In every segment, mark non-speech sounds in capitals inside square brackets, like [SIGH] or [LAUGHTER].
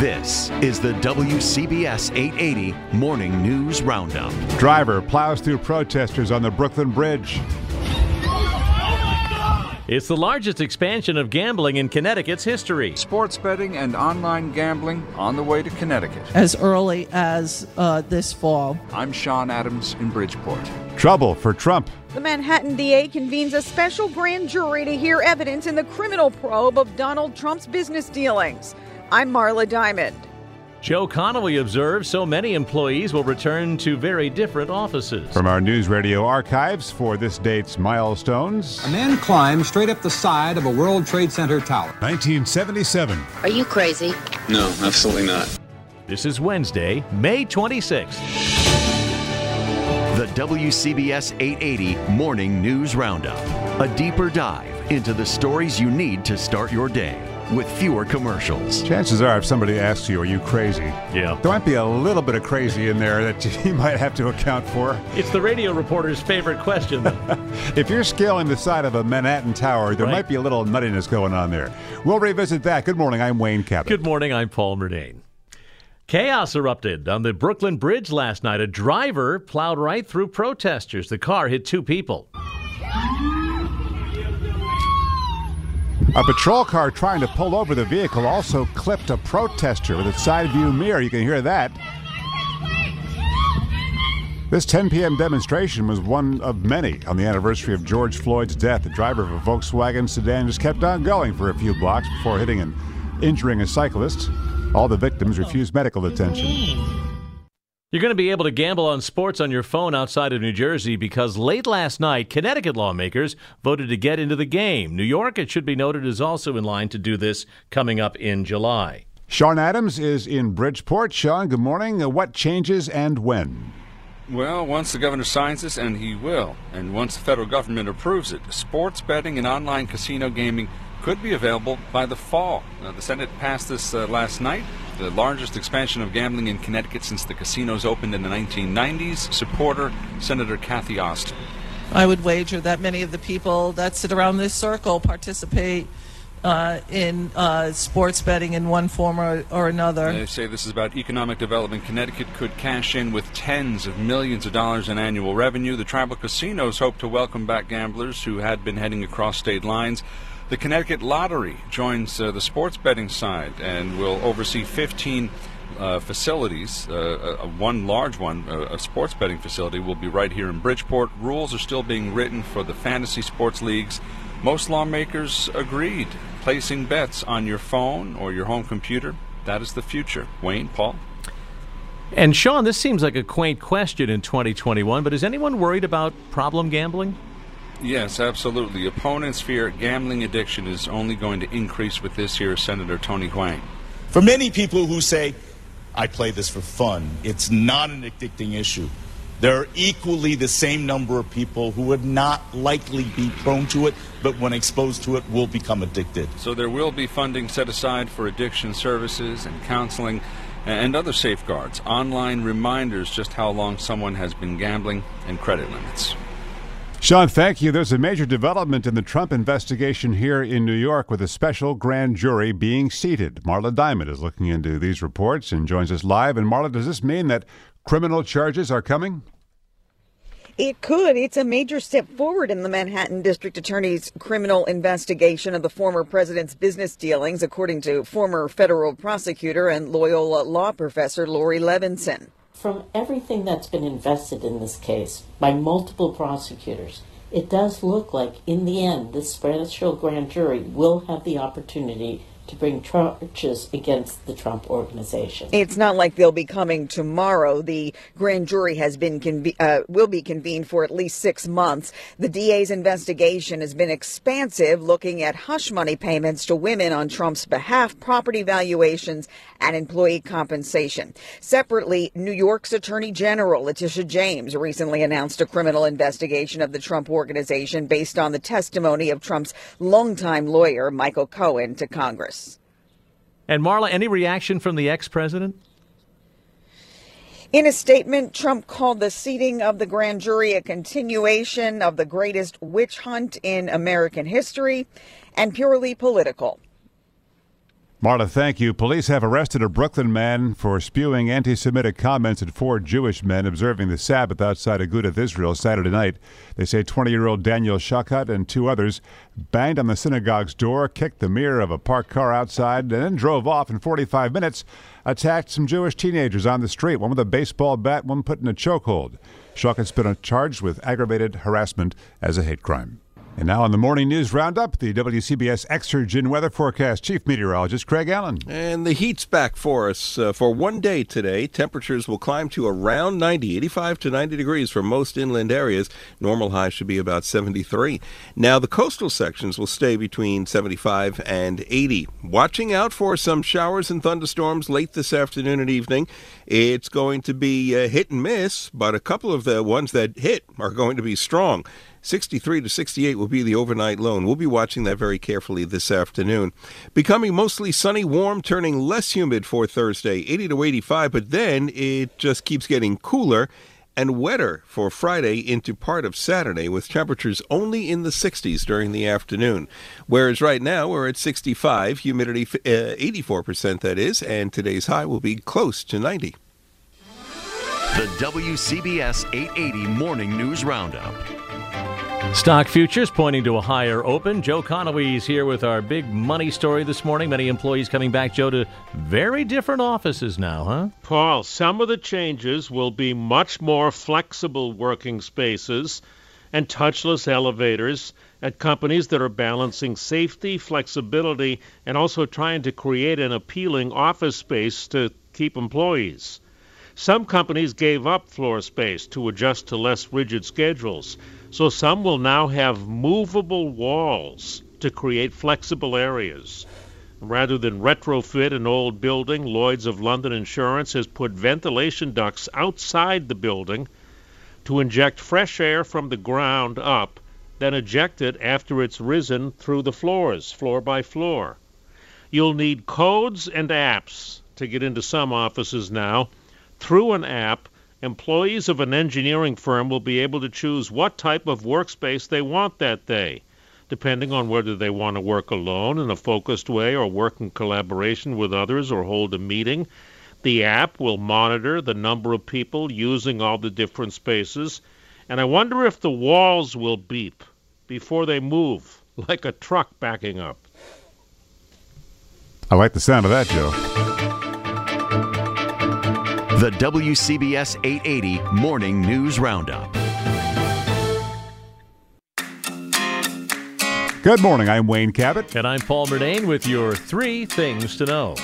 This is the WCBS 880 Morning News Roundup. Driver plows through protesters on the Brooklyn Bridge. It's the largest expansion of gambling in Connecticut's history. Sports betting and online gambling on the way to Connecticut. As early as uh, this fall. I'm Sean Adams in Bridgeport. Trouble for Trump. The Manhattan DA convenes a special grand jury to hear evidence in the criminal probe of Donald Trump's business dealings. I'm Marla Diamond. Joe Connolly observes so many employees will return to very different offices. From our news radio archives for this date's milestones. A man climbed straight up the side of a World Trade Center tower. 1977. Are you crazy? No, absolutely not. This is Wednesday, May 26th. The WCBS 880 Morning News Roundup. A deeper dive into the stories you need to start your day with fewer commercials. Chances are, if somebody asks you, Are you crazy? Yeah. There might be a little bit of crazy in there that [LAUGHS] you might have to account for. It's the radio reporter's favorite question. [LAUGHS] if you're scaling the side of a Manhattan tower, there Right. might be a little nuttiness going on there. We'll revisit that. Good morning. I'm Wayne Cabot. Good morning, I'm Paul Murnane. Chaos erupted on the Brooklyn Bridge last night. A driver plowed right through protesters. The car hit two people. A patrol car trying to pull over the vehicle also clipped a protester with its side view mirror. You can hear that. This 10 p.m. demonstration was one of many on the anniversary of George Floyd's death. The driver of a Volkswagen sedan just kept on going for a few blocks before hitting and injuring a cyclist. All the victims refused medical attention. You're going to be able to gamble on sports on your phone outside of New Jersey because late last night, Connecticut lawmakers voted to get into the game. New York, it should be noted, is also in line to do this coming up in July. Sean Adams is in Bridgeport. Sean, good morning. Uh, What changes and when? Well, once the governor signs this, and he will, and once the federal government approves it, sports betting and online casino gaming could be available by the fall. Now, the Senate passed this uh, last night, the largest expansion of gambling in Connecticut since the casinos opened in the 1990s. Supporter Senator Cathy Osten. I would wager that many of the people that sit around this circle participate uh, in uh, sports betting in one form or, or another. They say this is about economic development. Connecticut could cash in with tens of millions of dollars in annual revenue. The tribal casinos hope to welcome back gamblers who had been heading across state lines. The Connecticut Lottery joins uh, the sports betting side and will oversee 15 uh, facilities. Uh, uh, one large one, uh, a sports betting facility, will be right here in Bridgeport. Rules are still being written for the fantasy sports leagues. Most lawmakers agreed. Placing bets on your phone or your home computer, that is the future. Wayne, Paul? And Sean, this seems like a quaint question in 2021, but is anyone worried about problem gambling? Yes, absolutely. Opponents fear gambling addiction is only going to increase with this year, Senator Tony Hwang. For many people who say, I play this for fun, it's not an addicting issue. There are equally the same number of people who would not likely be prone to it, but when exposed to it will become addicted. So there will be funding set aside for addiction services and counseling and other safeguards, online reminders just how long someone has been gambling, and credit limits. Sean, thank you. There's a major development in the Trump investigation here in New York with a special grand jury being seated. Marla Diamond is looking into these reports and joins us live. And Marla, does this mean that criminal charges are coming? It could. It's a major step forward in the Manhattan District Attorney's criminal investigation of the former president's business dealings, according to former federal prosecutor and Loyola law professor Laurie Levenson. From everything that's been invested in this case by multiple prosecutors, it does look like in the end this special grand jury will have the opportunity to bring charges against the Trump organization. It's not like they'll be coming tomorrow. The grand jury has been conve- uh, will be convened for at least six months. The DA's investigation has been expansive, looking at hush money payments to women on Trump's behalf, property valuations, and employee compensation. Separately, New York's Attorney General Letitia James recently announced a criminal investigation of the Trump organization based on the testimony of Trump's longtime lawyer, Michael Cohen, to Congress. And Marla, any reaction from the ex president? In a statement, Trump called the seating of the grand jury a continuation of the greatest witch hunt in American history and purely political. Marla, thank you. Police have arrested a Brooklyn man for spewing anti Semitic comments at four Jewish men observing the Sabbath outside Agudath, Israel, Saturday night. They say 20 year old Daniel Shakat and two others banged on the synagogue's door, kicked the mirror of a parked car outside, and then drove off in 45 minutes, attacked some Jewish teenagers on the street, one with a baseball bat, one put in a chokehold. Shakat's been charged with aggravated harassment as a hate crime. And now on the morning news roundup, the WCBS Exergen weather forecast chief meteorologist Craig Allen. And the heat's back for us uh, for one day today. Temperatures will climb to around 90, 85 to 90 degrees for most inland areas. Normal high should be about 73. Now the coastal sections will stay between 75 and 80. Watching out for some showers and thunderstorms late this afternoon and evening. It's going to be hit and miss, but a couple of the ones that hit are going to be strong. 63 to 68 will be the overnight low. We'll be watching that very carefully this afternoon. Becoming mostly sunny, warm, turning less humid for Thursday, 80 to 85, but then it just keeps getting cooler and wetter for Friday into part of Saturday, with temperatures only in the 60s during the afternoon. Whereas right now we're at 65, humidity uh, 84%, that is, and today's high will be close to 90. The WCBS 880 Morning News Roundup. Stock futures pointing to a higher open. Joe Connolly is here with our big money story this morning. Many employees coming back, Joe, to very different offices now, huh? Paul, some of the changes will be much more flexible working spaces and touchless elevators at companies that are balancing safety, flexibility, and also trying to create an appealing office space to keep employees. Some companies gave up floor space to adjust to less rigid schedules. So some will now have movable walls to create flexible areas. Rather than retrofit an old building, Lloyd's of London Insurance has put ventilation ducts outside the building to inject fresh air from the ground up, then eject it after it's risen through the floors, floor by floor. You'll need codes and apps to get into some offices now. Through an app, employees of an engineering firm will be able to choose what type of workspace they want that day, depending on whether they want to work alone in a focused way or work in collaboration with others or hold a meeting. The app will monitor the number of people using all the different spaces, and I wonder if the walls will beep before they move, like a truck backing up. I like the sound of that, Joe. The WCBS 880 Morning News Roundup. Good morning. I'm Wayne Cabot. And I'm Paul Murnane with your three things to know.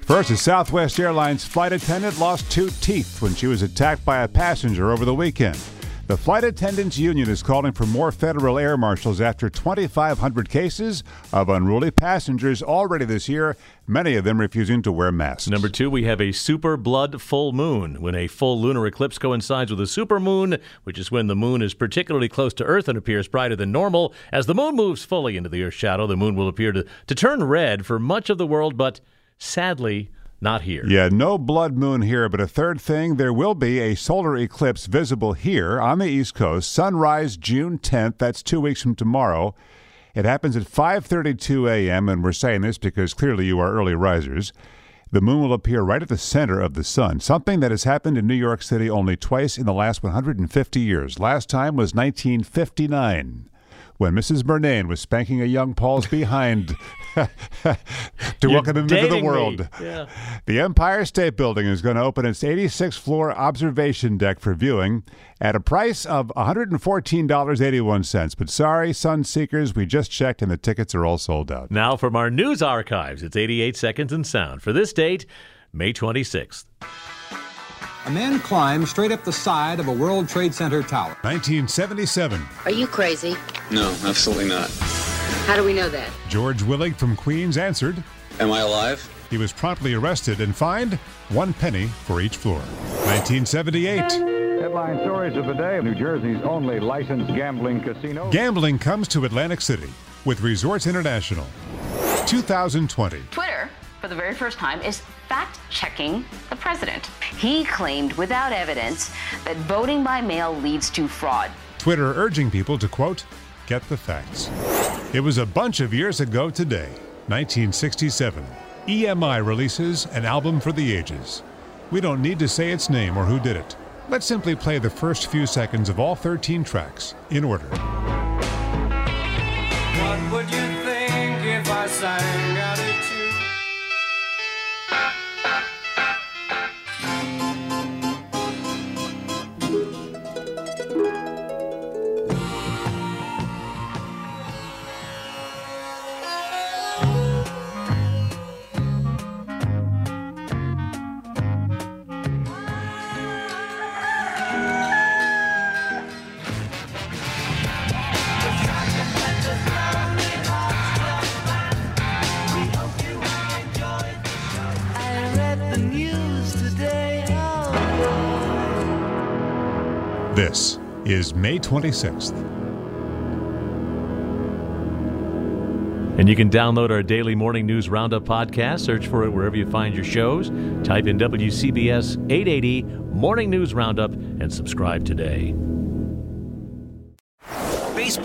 First, a Southwest Airlines flight attendant lost two teeth when she was attacked by a passenger over the weekend. The Flight Attendants Union is calling for more federal air marshals after 2,500 cases of unruly passengers already this year, many of them refusing to wear masks. Number two, we have a super blood full moon. When a full lunar eclipse coincides with a super moon, which is when the moon is particularly close to Earth and appears brighter than normal, as the moon moves fully into the Earth's shadow, the moon will appear to, to turn red for much of the world, but sadly, not here. Yeah, no blood moon here, but a third thing, there will be a solar eclipse visible here on the East Coast, sunrise June 10th. That's 2 weeks from tomorrow. It happens at 5:32 a.m. and we're saying this because clearly you are early risers. The moon will appear right at the center of the sun, something that has happened in New York City only twice in the last 150 years. Last time was 1959 when Mrs. Murnane was spanking a young Paul's behind [LAUGHS] to You're welcome him into the world. Yeah. The Empire State Building is going to open its 86th floor observation deck for viewing at a price of $114.81. But sorry, sun seekers, we just checked and the tickets are all sold out. Now from our news archives, it's 88 seconds in sound. For this date, May 26th. A man climbed straight up the side of a World Trade Center tower. 1977. Are you crazy? No, absolutely not. How do we know that? George Willig from Queens answered. Am I alive? He was promptly arrested and fined one penny for each floor. 1978. Headline stories of the day New Jersey's only licensed gambling casino. Gambling comes to Atlantic City with Resorts International. 2020. Twitter, for the very first time, is fact checking the president. He claimed without evidence that voting by mail leads to fraud. Twitter urging people to, quote, get the facts. It was a bunch of years ago today, 1967. EMI releases an album for the ages. We don't need to say its name or who did it. Let's simply play the first few seconds of all 13 tracks in order. What would you think if I sang out a is May 26th. And you can download our daily morning news roundup podcast. Search for it wherever you find your shows. Type in WCBS 880 Morning News Roundup and subscribe today.